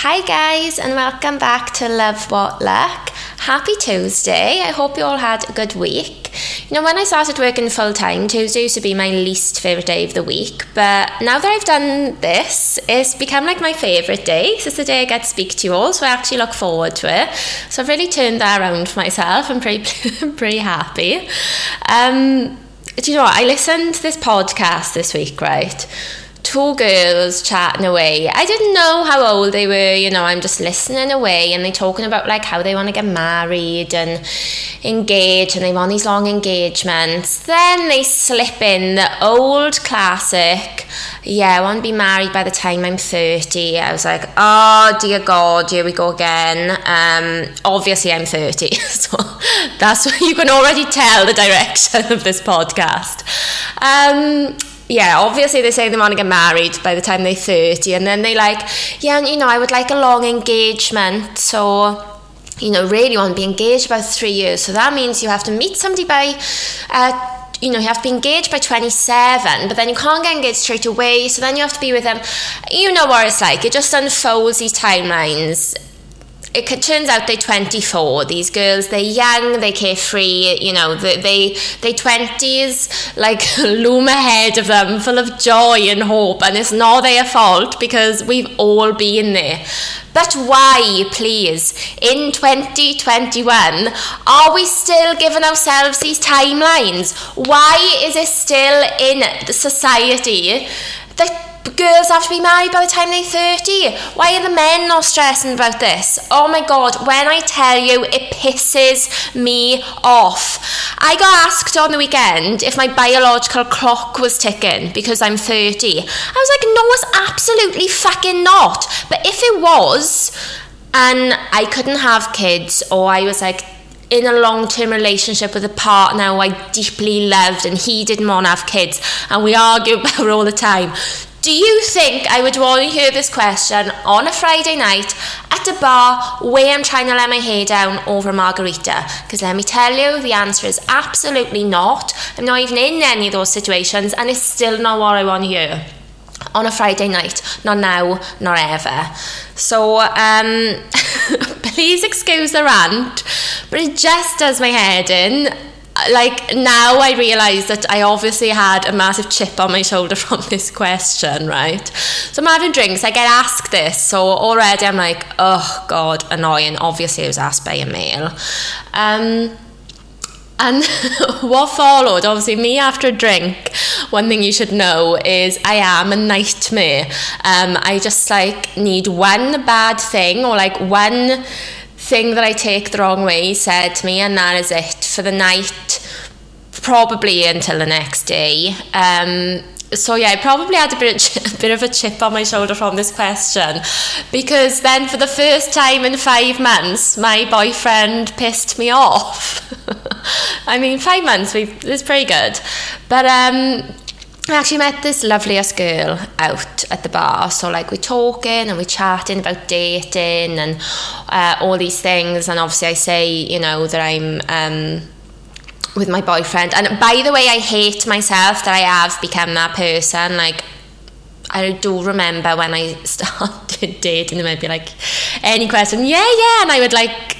Hi, guys, and welcome back to Love What Luck. Happy Tuesday. I hope you all had a good week. You know, when I started working full time, Tuesday used to be my least favourite day of the week, but now that I've done this, it's become like my favourite day. So it's the day I get to speak to you all, so I actually look forward to it. So I've really turned that around for myself. I'm pretty, pretty happy. Um, do you know what? I listened to this podcast this week, right? Two girls chatting away. I didn't know how old they were, you know, I'm just listening away and they're talking about like how they want to get married and engage and they want these long engagements. Then they slip in the old classic, yeah, I want to be married by the time I'm 30. I was like, oh dear God, here we go again. Um, obviously I'm 30, so that's what you can already tell the direction of this podcast. Um, yeah, obviously they say they want to get married by the time they're 30, and then they like, yeah, and you know, I would like a long engagement, so you know, really want to be engaged about three years. So that means you have to meet somebody by, uh, you know, you have to be engaged by 27, but then you can't get engaged straight away. So then you have to be with them. You know what it's like. It just unfolds these timelines it turns out they're 24 these girls. They're young they're carefree you know. They they, they 20s like loom ahead of them full of joy and hope. And it's not their fault because we've all been there. But why please? In 2021 are we still giving ourselves these timelines? Why is it still in the society that girls have to be married by the time they're 30. Why are the men not stressing about this? Oh my god, when I tell you, it pisses me off. I got asked on the weekend if my biological clock was ticking because I'm 30. I was like, no, it's absolutely fucking not. But if it was, and I couldn't have kids, or I was like, in a long term relationship with a partner I deeply loved and he didn't want to have kids and we argue about it all the time. Do you think I would want to hear this question on a Friday night at a bar where I'm trying to let my hair down over a margarita? Because let me tell you, the answer is absolutely not. I'm not even in any of those situations, and it's still not what I want to hear. On a Friday night, not now, nor ever. So, um, please excuse the rant, but it just does my head in. Like now I realise that I obviously had a massive chip on my shoulder from this question, right? So I'm having drinks, I get asked this, so already I'm like, oh god, annoying. Obviously, I was asked by a male. Um, and what followed, obviously, me after a drink, one thing you should know is I am a nightmare. Um, I just like need one bad thing or like one thing that I take the wrong way said to me, and that is it for the night, probably until the next day. Um, so yeah, I probably had a bit, a bit of a chip on my shoulder from this question because then for the first time in five months, my boyfriend pissed me off. I mean, five months, we've, it's pretty good. But um, I actually met this loveliest girl out at the bar. So, like, we're talking and we're chatting about dating and uh, all these things. And obviously, I say, you know, that I'm um, with my boyfriend. And by the way, I hate myself that I have become that person. Like, I do remember when I started dating, and I'd be like, any question, yeah, yeah. And I would like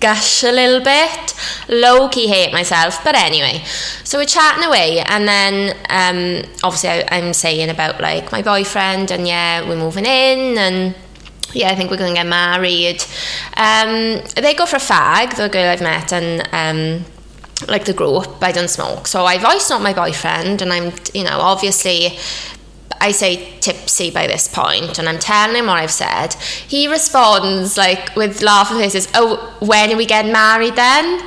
gush a little bit, low key hate myself. But anyway, so we're chatting away, and then um, obviously I, I'm saying about like my boyfriend, and yeah, we're moving in, and yeah, I think we're going to get married. Um, they go for a fag, the girl I've met, and um, like the group, I don't smoke. So I voiced not my boyfriend, and I'm, you know, obviously I say tipsy by this point and I'm telling him what I've said, he responds like with laughing faces, Oh, when are we getting married then?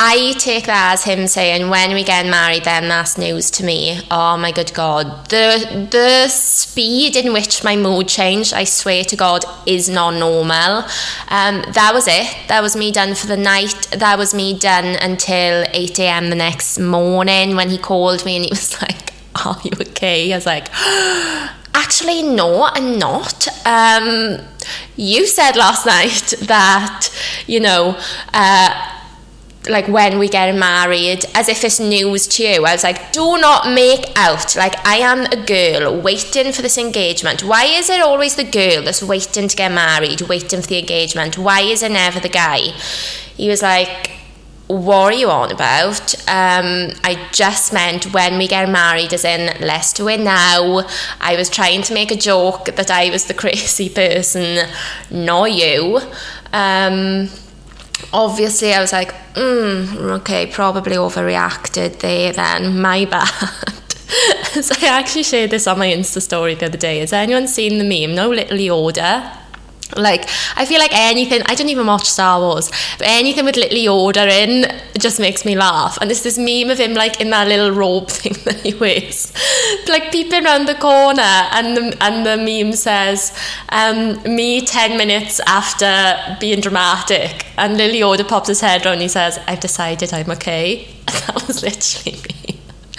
I take that as him saying, "When we get married, then that's news to me." Oh my good God, the the speed in which my mood changed, I swear to God, is not normal. Um, that was it. That was me done for the night. That was me done until eight a.m. the next morning when he called me and he was like, are you okay? I was like, actually, no, I'm not. Um, you said last night that, you know, uh, like when we get married as if it's news to you. I was like, do not make out. Like I am a girl waiting for this engagement. Why is it always the girl that's waiting to get married, waiting for the engagement? Why is it never the guy? He was like, what are you on about? Um, I just meant when we get married, as in, let's do it now. I was trying to make a joke that I was the crazy person, not you. Um, obviously I was like, mm, okay, probably overreacted there then, my bad. so I actually shared this on my Insta story the other day. Has anyone seen the meme? No little Yoda. Like, I feel like anything, I don't even watch Star Wars, but anything with little Yoda in just makes me laugh. And there's this meme of him, like, in that little robe thing that he wears, like, peeping around the corner. And the, and the meme says, um, me 10 minutes after being dramatic. And little Yoda pops his head around and he says, I've decided I'm okay. And that was literally me.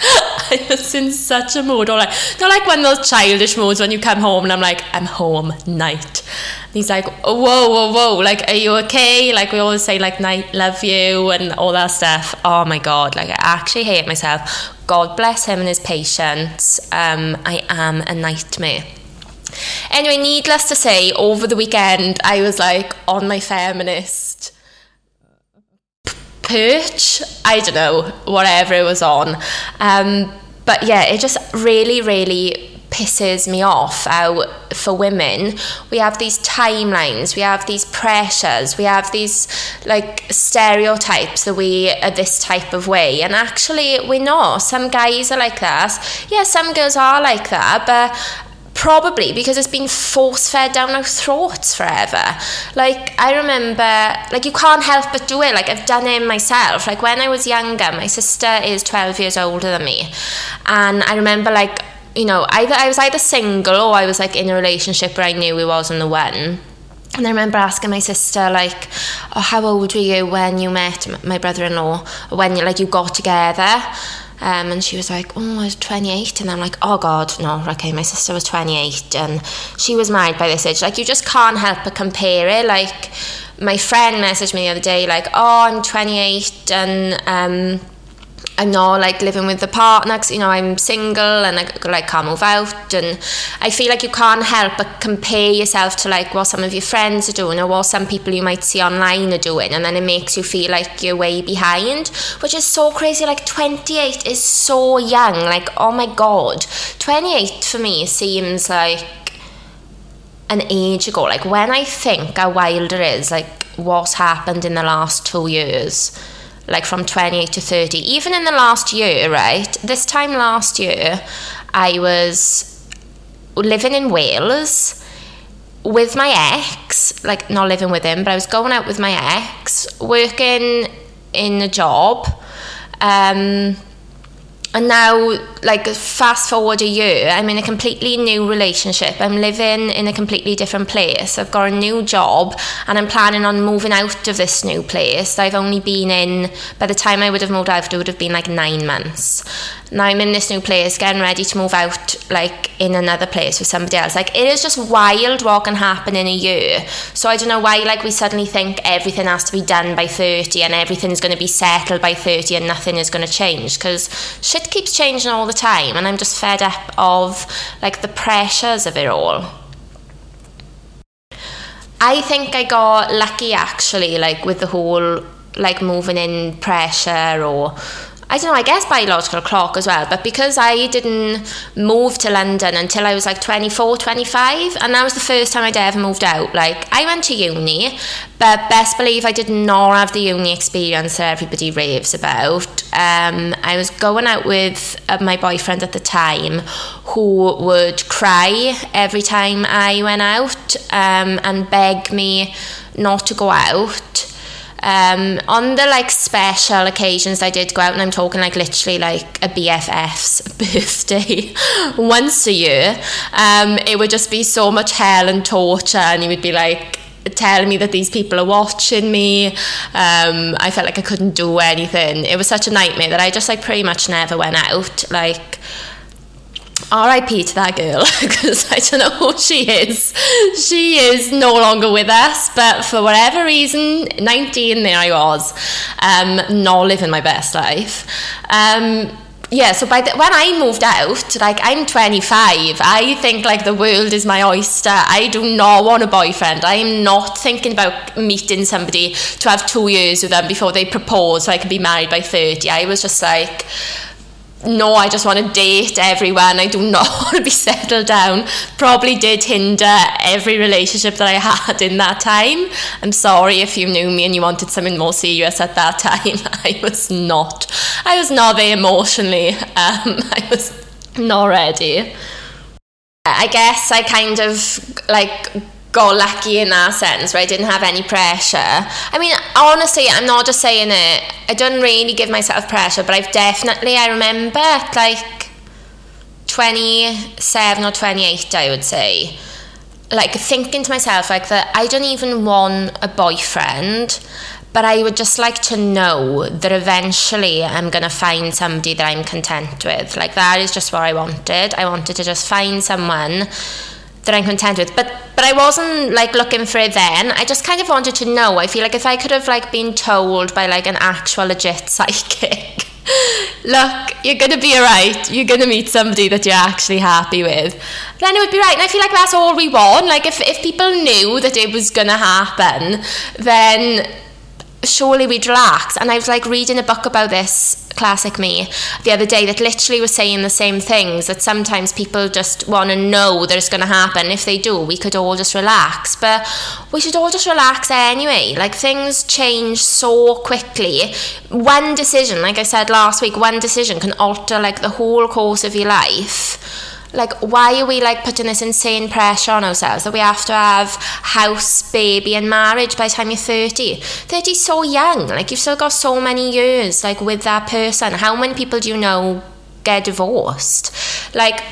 I was in such a mood, or like not like one of those childish moods when you come home and I'm like, I'm home night. He's like, whoa, whoa, whoa, like, are you okay? Like we always say, like, night, love you, and all that stuff. Oh my god, like I actually hate myself. God bless him and his patience. Um, I am a nightmare. Anyway, needless to say, over the weekend I was like on my feminist perch. I don't know, whatever it was on. Um, but yeah, it just really, really pisses me off how for women we have these timelines we have these pressures we have these like stereotypes that we are this type of way and actually we know some guys are like that yeah some girls are like that but Probably because it's been force fed down our throats forever. Like, I remember, like, you can't help but do it. Like, I've done it myself. Like, when I was younger, my sister is 12 years older than me. And I remember, like, you know, either I was either single or I was, like, in a relationship where I knew we wasn't the one. And I remember asking my sister, like, oh, how old were you when you met my brother in law? When, you, like, you got together? Um, and she was like, oh, I was 28. And I'm like, oh, God, no, okay, my sister was 28 and she was married by this age. Like, you just can't help but compare it. Like, my friend messaged me the other day, like, oh, I'm 28 and um, I'm not like living with the partner cause, you know I'm single and I like can't move out and I feel like you can't help but compare yourself to like what some of your friends are doing or what some people you might see online are doing and then it makes you feel like you're way behind which is so crazy. Like 28 is so young. Like oh my god. 28 for me seems like an age ago. Like when I think how wild it is like what's happened in the last two years like from 28 to 30. Even in the last year, right? This time last year, I was living in Wales with my ex, like not living with him, but I was going out with my ex, working in a job. Um, and now like fast forward a year i'm in a completely new relationship. I'm living in a completely different place. I've got a new job and i'm planning on moving out of this new place. I've only been in by the time i would have moved out it would have been like nine months. Now i'm in this new place getting ready to move out like in another place with somebody else. Like it is just wild what can happen in a year. So i don't know why like we suddenly think everything has to be done by 30 and everything's going to be settled by 30 and nothing is going to change because shit keeps changing all the time and I'm just fed up of like the pressures of it all. I think I got lucky actually like with the whole like moving in pressure or I don't know, I guess biological clock as well, but because I didn't move to London until I was like 24, 25, and that was the first time I'd ever moved out. Like, I went to uni, but best believe I did not have the uni experience that everybody raves about. Um, I was going out with uh, my boyfriend at the time who would cry every time I went out um, and beg me not to go out um, on the like special occasions I did go out and I'm talking like literally like a BFF's birthday once a year, um, it would just be so much hell and torture and you would be like telling me that these people are watching me. Um, I felt like I couldn't do anything. It was such a nightmare that I just like pretty much never went out. Like RIP to that girl because I don't know who she is. She is no longer with us, but for whatever reason, 19, there I was, um, not living my best life. Um, yeah, so by the, when I moved out, like I'm 25, I think like the world is my oyster. I do not want a boyfriend. I am not thinking about meeting somebody to have two years with them before they propose so I can be married by 30. I was just like, no, I just want to date everyone. I do not want to be settled down. Probably did hinder every relationship that I had in that time. I'm sorry if you knew me and you wanted something more serious at that time. I was not. I was not very emotionally. Um, I was not ready. I guess I kind of like got lucky in that sense where I didn't have any pressure. I mean, honestly, I'm not just saying it. I don't really give myself pressure, but I've definitely, I remember like 27 or 28, I would say, like thinking to myself, like that I don't even want a boyfriend, but I would just like to know that eventually I'm going to find somebody that I'm content with. Like that is just what I wanted. I wanted to just find someone that I'm content with. But but I wasn't like looking for it then. I just kind of wanted to know. I feel like if I could have like been told by like an actual legit psychic, look, you're gonna be alright. You're gonna meet somebody that you're actually happy with. Then it would be right. And I feel like that's all we want. Like if if people knew that it was gonna happen, then surely we'd relax. And I was like reading a book about this classic me the other day that literally was saying the same things that sometimes people just want to know that it's going to happen. If they do, we could all just relax. But we should all just relax anyway. Like things change so quickly. One decision, like I said last week, one decision can alter like the whole course of your life like why are we like putting this insane pressure on ourselves that we have to have house baby and marriage by the time you're 30 30 is so young. Like you've still got so many years like with that person. How many people do you know get divorced? Like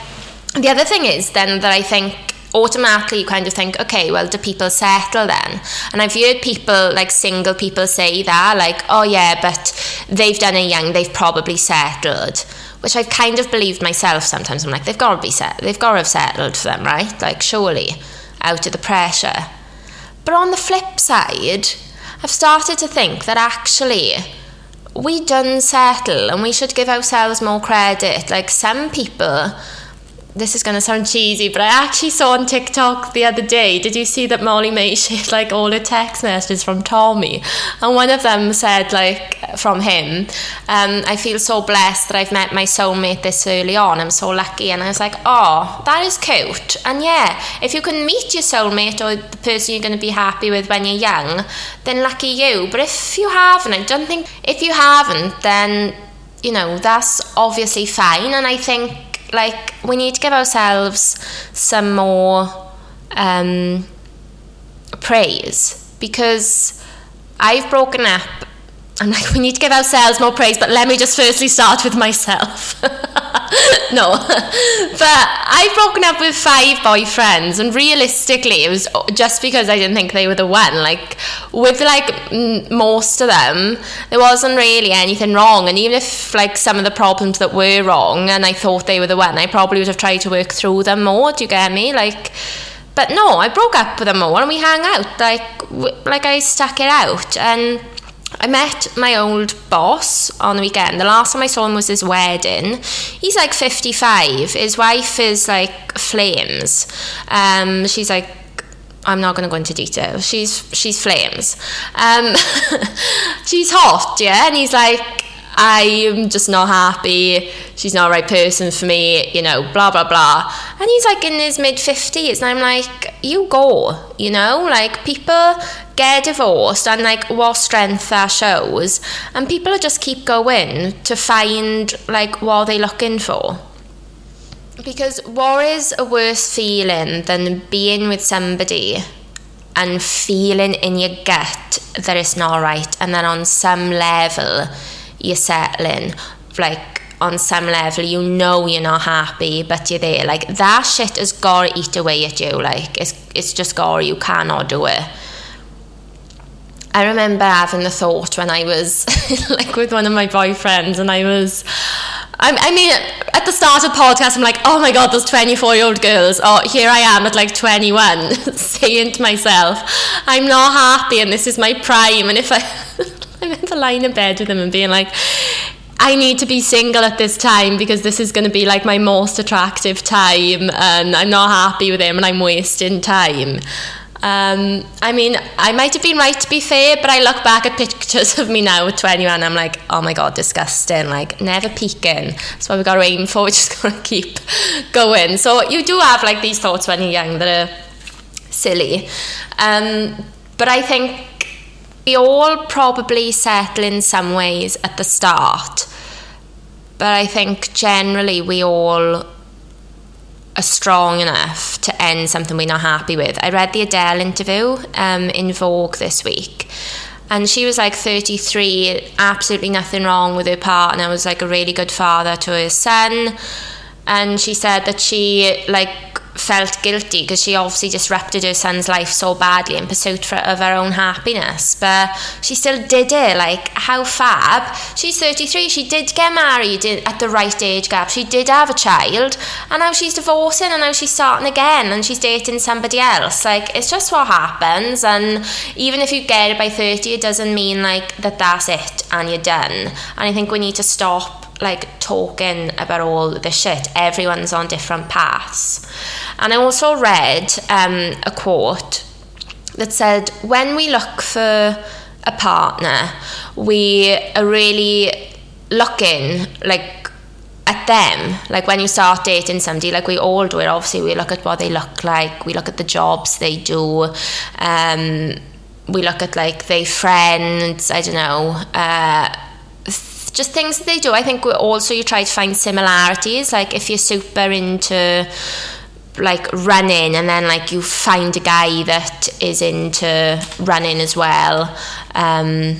the other thing is then that i think automatically you kind of think, okay, well, do people settle then? And I've heard people, like single people, say that, like, oh yeah, but they've done it young, they've probably settled which I've kind of believed myself sometimes. I'm like, they've got to be set, they've got to have settled for them, right? Like, surely, out of the pressure. But on the flip side, I've started to think that actually we done settle and we should give ourselves more credit. Like, some people this is going to sound cheesy, but I actually saw on TikTok the other day. Did you see that Molly-Mae shared like all her text messages from Tommy? And one of them said, like, from him, um, I feel so blessed that I've met my soulmate this early on. I'm so lucky. And I was like, oh, that is cute. And yeah, if you can meet your soulmate or the person you're going to be happy with when you're young, then lucky you. But if you haven't, I don't think, if you haven't, then, you know, that's obviously fine. And I think like we need to give ourselves some more um, praise because I've broken up. I'm like, we need to give ourselves more praise, but let me just firstly start with myself. no. but I've broken up with five boyfriends, and realistically, it was just because I didn't think they were the one. Like, with like most of them, there wasn't really anything wrong. And even if like some of the problems that were wrong and I thought they were the one, I probably would have tried to work through them more. Do you get me? Like, but no, I broke up with them all and we hang out. Like, like I stuck it out. And I met my old boss on the weekend. The last time I saw him was his wedding. He's like 55. His wife is like flames. Um, she's like I'm not going to go into detail. She's she's flames. Um, she's hot, yeah. And he's like, I'm just not happy. She's not the right person for me, you know, blah, blah, blah. And he's like in his mid 50s. And I'm like, you go, you know, like people get divorced and like what strength that shows. And people just keep going to find like what they're looking for. Because what is a worse feeling than being with somebody and feeling in your gut that it's not right, and then on some level, you're settling. Like on some level you know you're not happy but you're there. Like that shit has got to eat away at you. Like it's, it's just got you cannot do it I remember having the thought when I was like with one of my boyfriends and I was I, I mean, at the start of podcast, I'm like, oh my god, those 24 year old girls. Oh, here I am at like 21, saying to myself, I'm not happy and this is my prime. And if I, I remember lying in bed with them and being like, I need to be single at this time because this is going to be like my most attractive time and I'm not happy with him and I'm wasting time. Um, I mean, I might have been right to be fair, but I look back at pictures of me now at 21 I'm like, oh my god, disgusting. Like, never peaking. That's what we got to aim for. We're just going to keep going. So, you do have like these thoughts when you're young that are silly. Um, but I think we all probably settle in some ways at the start. But I think generally we all are strong enough to end something we're not happy with. I read the Adele interview um, in Vogue this week. And she was like 33, absolutely nothing wrong with her partner, was like a really good father to her son. And she said that she like felt guilty because she obviously disrupted her son's life so badly in pursuit for, of her own happiness. But she still did it. Like, how fab. She's 33. She did get married at the right age gap. She did have a child. And now she's divorcing and now she's starting again and she's dating somebody else. Like, it's just what happens. And even if you get it by 30, it doesn't mean like that that's it and you're done. And I think we need to stop like talking about all the shit. Everyone's on different paths. And I also read um, a quote that said, when we look for a partner, we are really looking like at them. Like when you start dating somebody, like we all do it, obviously we look at what they look like, we look at the jobs they do, um, we look at like their friends, I don't know, uh, just things that they do. I think also you try to find similarities. Like if you're super into like running and then like you find a guy that is into running as well. Um,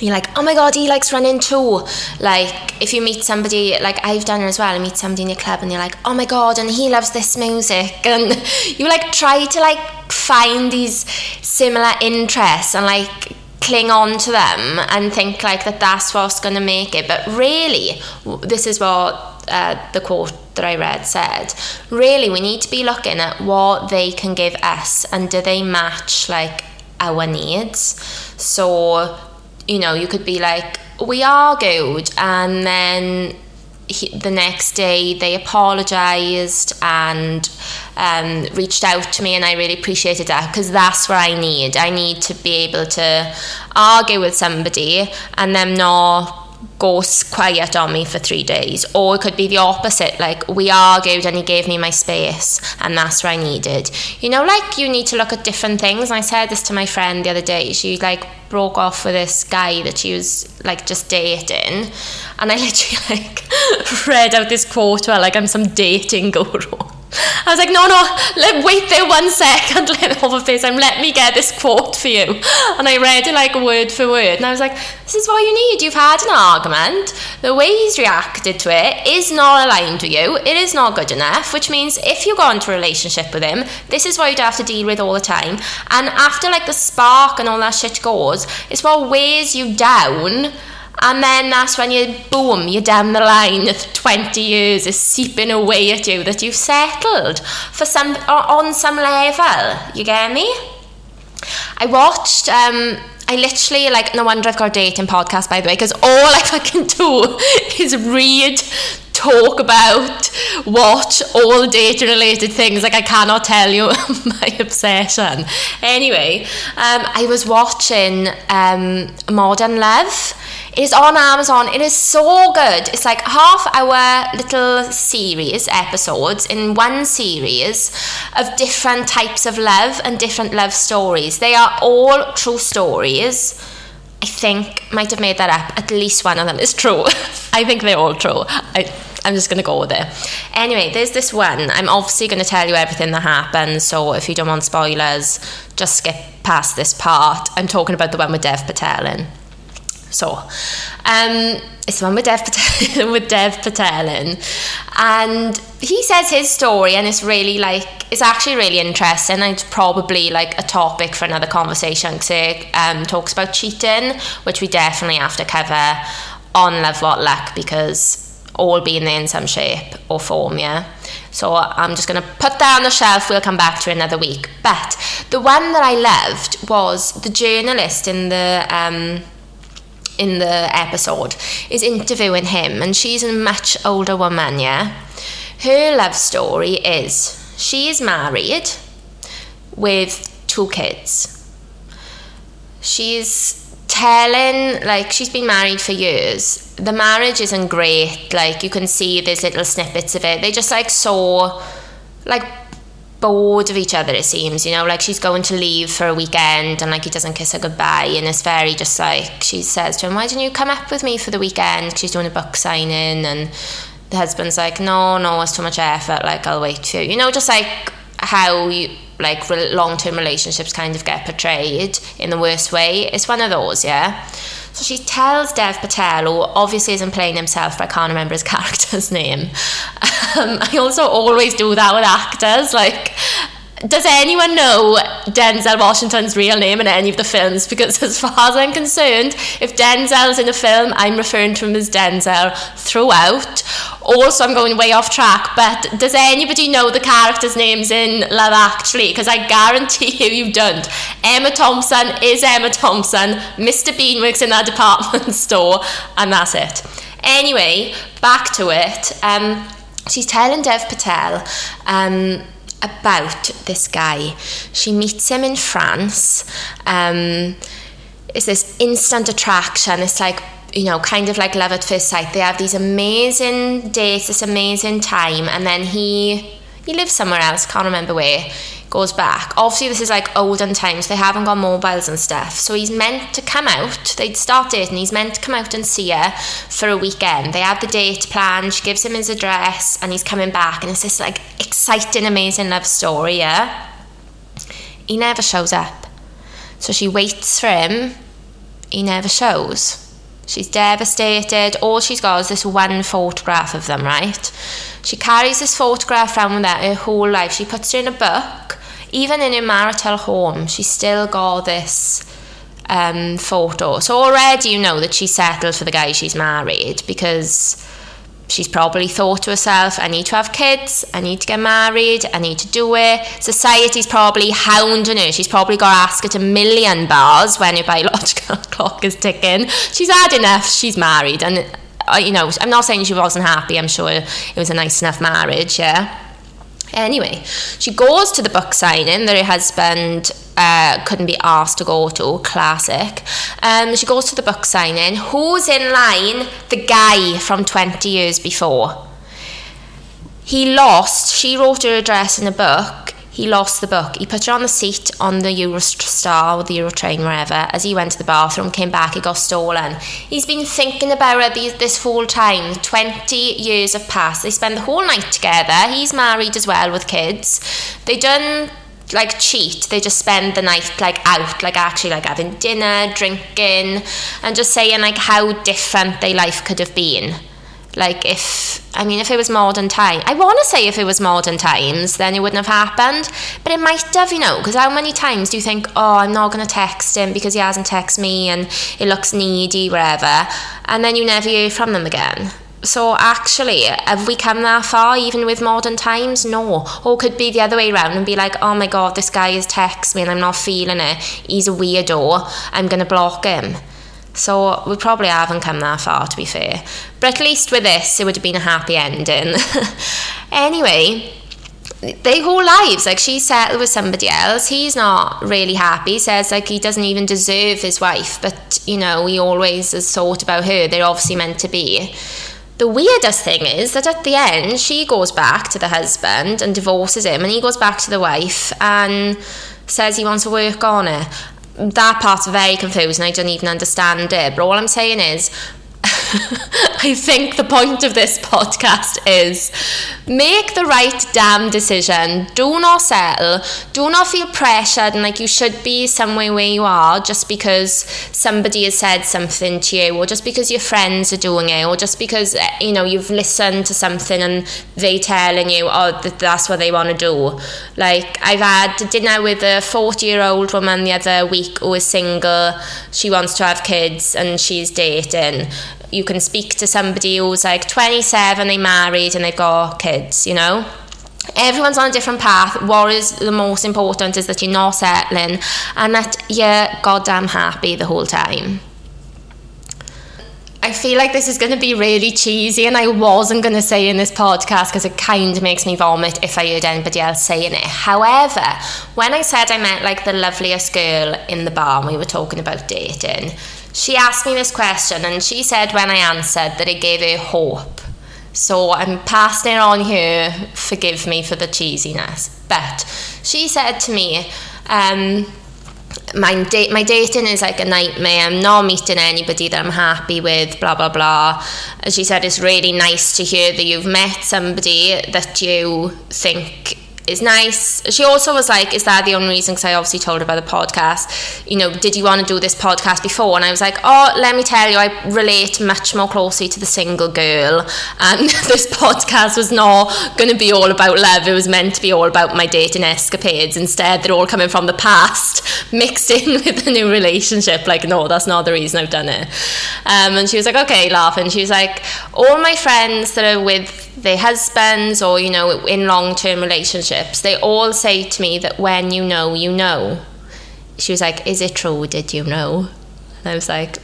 you're like, oh my god, he likes running too. Like, if you meet somebody, like I've done it as well, I meet somebody in your club and you're like, oh my god, and he loves this music. And you like try to like find these similar interests and like cling on to them and think like that that's what's going to make it. But really this is what uh, the quote that I read said. Really we need to be looking at what they can give us and do they match like our needs. So you know you could be like we are good, and then he, the next day they apologized and um, reached out to me and I really appreciated that because that's what I need. I need to be able to argue with somebody and them not go quiet on me for three days. Or it could be the opposite like we argued and he gave me my space and that's what I needed. You know like you need to look at different things. I said this to my friend the other day. She like broke off with this guy that she was like just dating. And I literally like read out this quote where like I'm some dating guru I was like, no, no, let wait there one second, let over FaceTime, let me get this quote for you. And I read it like word for word, and I was like, this is what you need. You've had an argument. The way he's reacted to it is not aligned to you. It is not good enough, which means if you go into a relationship with him, this is what you'd have to deal with all the time. And after like the spark and all that shit goes, it's what weighs you down and then that's when you, boom, you're down the line, of 20 years is seeping away at you that you've settled for some, on some level. You get me? I watched, um, I literally, like, no wonder I've got a dating podcast, by the way, because all I fucking do is read, talk about, watch all dating related things. Like, I cannot tell you my obsession. Anyway, um, I was watching um, Modern Love is on Amazon. It is so good. It's like half hour little series, episodes in one series of different types of love and different love stories. They are all true stories. I think might have made that up. At least one of them is true. I think they're all true. I, I'm just going to go with it. Anyway, there's this one. I'm obviously going to tell you everything that happens. So if you don't want spoilers, just skip past this part. I'm talking about the one with Dev Patel in. So, um, it's the one with Dev Patel, with Dev Patel in, and he says his story, and it's really like it's actually really interesting. And it's probably like a topic for another conversation because it um, talks about cheating, which we definitely have to cover on Love What Luck because all being there in some shape or form, yeah. So I'm just going to put that on the shelf. We'll come back to another week. But the one that I loved was the journalist in the um, in the episode is interviewing him, and she's a much older woman. Yeah, her love story is she is married with two kids. She's telling like she's been married for years the marriage isn't great like you can see there's little snippets of it they just like saw like bored of each other it seems you know like she's going to leave for a weekend and like he doesn't kiss her goodbye and it's very just like she says to him why didn't you come up with me for the weekend? She's doing a book signing and the husband's like no no it's too much effort like I'll wait for you. You know just like how you like long-term relationships kind of get portrayed in the worst way. It's one of those yeah so she tells Dev Patel, who obviously isn't playing himself, but I can't remember his character's name. Um, I also always do that with actors. Like, does anyone know Denzel Washington's real name in any of the films? Because as far as I'm concerned, if Denzel's in a film, I'm referring to him as Denzel throughout. Also, I'm going way off track, but does anybody know the characters' names in Love Actually? Because I guarantee you you don't. Emma Thompson is Emma Thompson, Mr. Bean works in that department store, and that's it. Anyway, back to it. Um, she's telling Dev Patel. Um, about this guy. She meets him in France. Um, it's this instant attraction. It's like, you know, kind of like love at first sight. They have these amazing dates, this amazing time, and then he he lives somewhere else, can't remember where goes back. Obviously, this is like olden times. They haven't got mobiles and stuff. So he's meant to come out. They'd start dating. He's meant to come out and see her for a weekend. They have the date planned. She gives him his address, and he's coming back. And it's this like exciting, amazing love story. Yeah. He never shows up. So she waits for him. He never shows. She's devastated. All she's got is this one photograph of them, right? She carries this photograph around with her her whole life. She puts it in a book even in a marital home, she still got this um, photo. So already you know that she's settled for the guy she's married because she's probably thought to herself, I need to have kids, I need to get married, I need to do it. Society's probably hounding her. She's probably got to ask it a million bars when her biological clock is ticking. She's had enough, she's married. And, uh, you know, I'm not saying she wasn't happy, I'm sure it was a nice enough marriage, yeah. Anyway, she goes to the book signing that her husband uh, couldn't be asked to go to, classic. Um, she goes to the book signing. Who's in line? The guy from 20 years before. He lost, she wrote her address in a book he lost the book. He put it on the seat on the Eurostar or the Eurotrain, wherever. As he went to the bathroom, came back, it got stolen. He's been thinking about it this whole time. 20 years have passed. They spend the whole night together. He's married as well with kids. They done like cheat they just spend the night like out like actually like having dinner drinking and just saying like how different their life could have been like if I mean if it was modern time I want to say if it was modern times then it wouldn't have happened but it might have you know because how many times do you think oh I'm not going to text him because he hasn't texted me and it looks needy wherever and then you never hear from them again? So actually have we come that far even with modern times no. Or could be the other way around and be like oh my god this guy has texted me and I'm not feeling it. He's a weirdo. I'm going to block him so we probably haven't come that far, to be fair. But at least with this, it would have been a happy ending. anyway, their whole lives, like she's settled with somebody else. He's not really happy. Says like he doesn't even deserve his wife, but you know he always has thought about her. They're obviously meant to be. The weirdest thing is that at the end, she goes back to the husband and divorces him, and he goes back to the wife and says he wants to work on it that part of very confusing. I don't even understand it. But all I'm saying is, I think the point of this podcast is make the right damn decision. Do not settle. Do not feel pressured and like you should be somewhere where you are just because somebody has said something to you, or just because your friends are doing it, or just because eh, you know you've listened to something and they telling you, oh, that that's what they want to do. Like I've had dinner with a forty-year-old woman the other week who is single. She wants to have kids and she's dating you can speak to somebody who's like 27, they married and they've got kids, you know? Everyone's on a different path. What is the most important is that you're not settling and that you're goddamn happy the whole time. I feel like this is going to be really cheesy, and I wasn't going to say in this podcast because it kind of makes me vomit if I heard anybody else saying it. However, when I said I met like the loveliest girl in the bar and we were talking about dating, she asked me this question, and she said when I answered that it gave her hope. So I'm passing it on here. Forgive me for the cheesiness. But she said to me, um, my my dating is like a nightmare. I'm not meeting anybody that I'm happy with, blah blah blah. As she said, it's really nice to hear that you've met somebody that you think is nice. She also was like, Is that the only reason? Because I obviously told her about the podcast. You know, did you want to do this podcast before? And I was like, Oh, let me tell you, I relate much more closely to the single girl. And this podcast was not going to be all about love. It was meant to be all about my dating escapades. Instead, they're all coming from the past, mixed in with a new relationship. Like, no, that's not the reason I've done it. Um, and she was like, Okay, laughing. She was like, All my friends that are with their husbands or you know in long-term relationships they all say to me that when you know you know. She was like is it true? Did you know? And i was like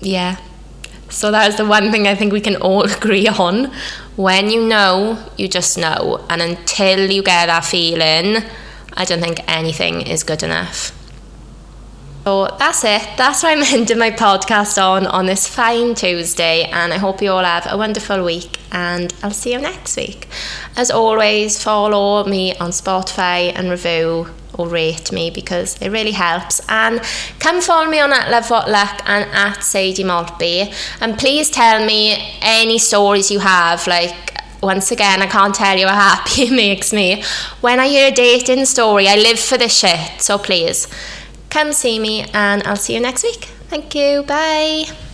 yeah. So that's the one thing i think we can all agree on. When you know you just know. And until you get that feeling i don't think anything is good enough so that's it. That's what I'm ending my podcast on on this fine Tuesday. And I hope you all have a wonderful week. And I'll see you next week. As always, follow me on Spotify and review or rate me because it really helps. And come follow me on at Love What Luck and at Sadie Maltby. And please tell me any stories you have. Like, once again, I can't tell you how happy it makes me. When I hear a dating story, I live for this shit. So please come see me, and I'll see you next week. Thank you. Bye.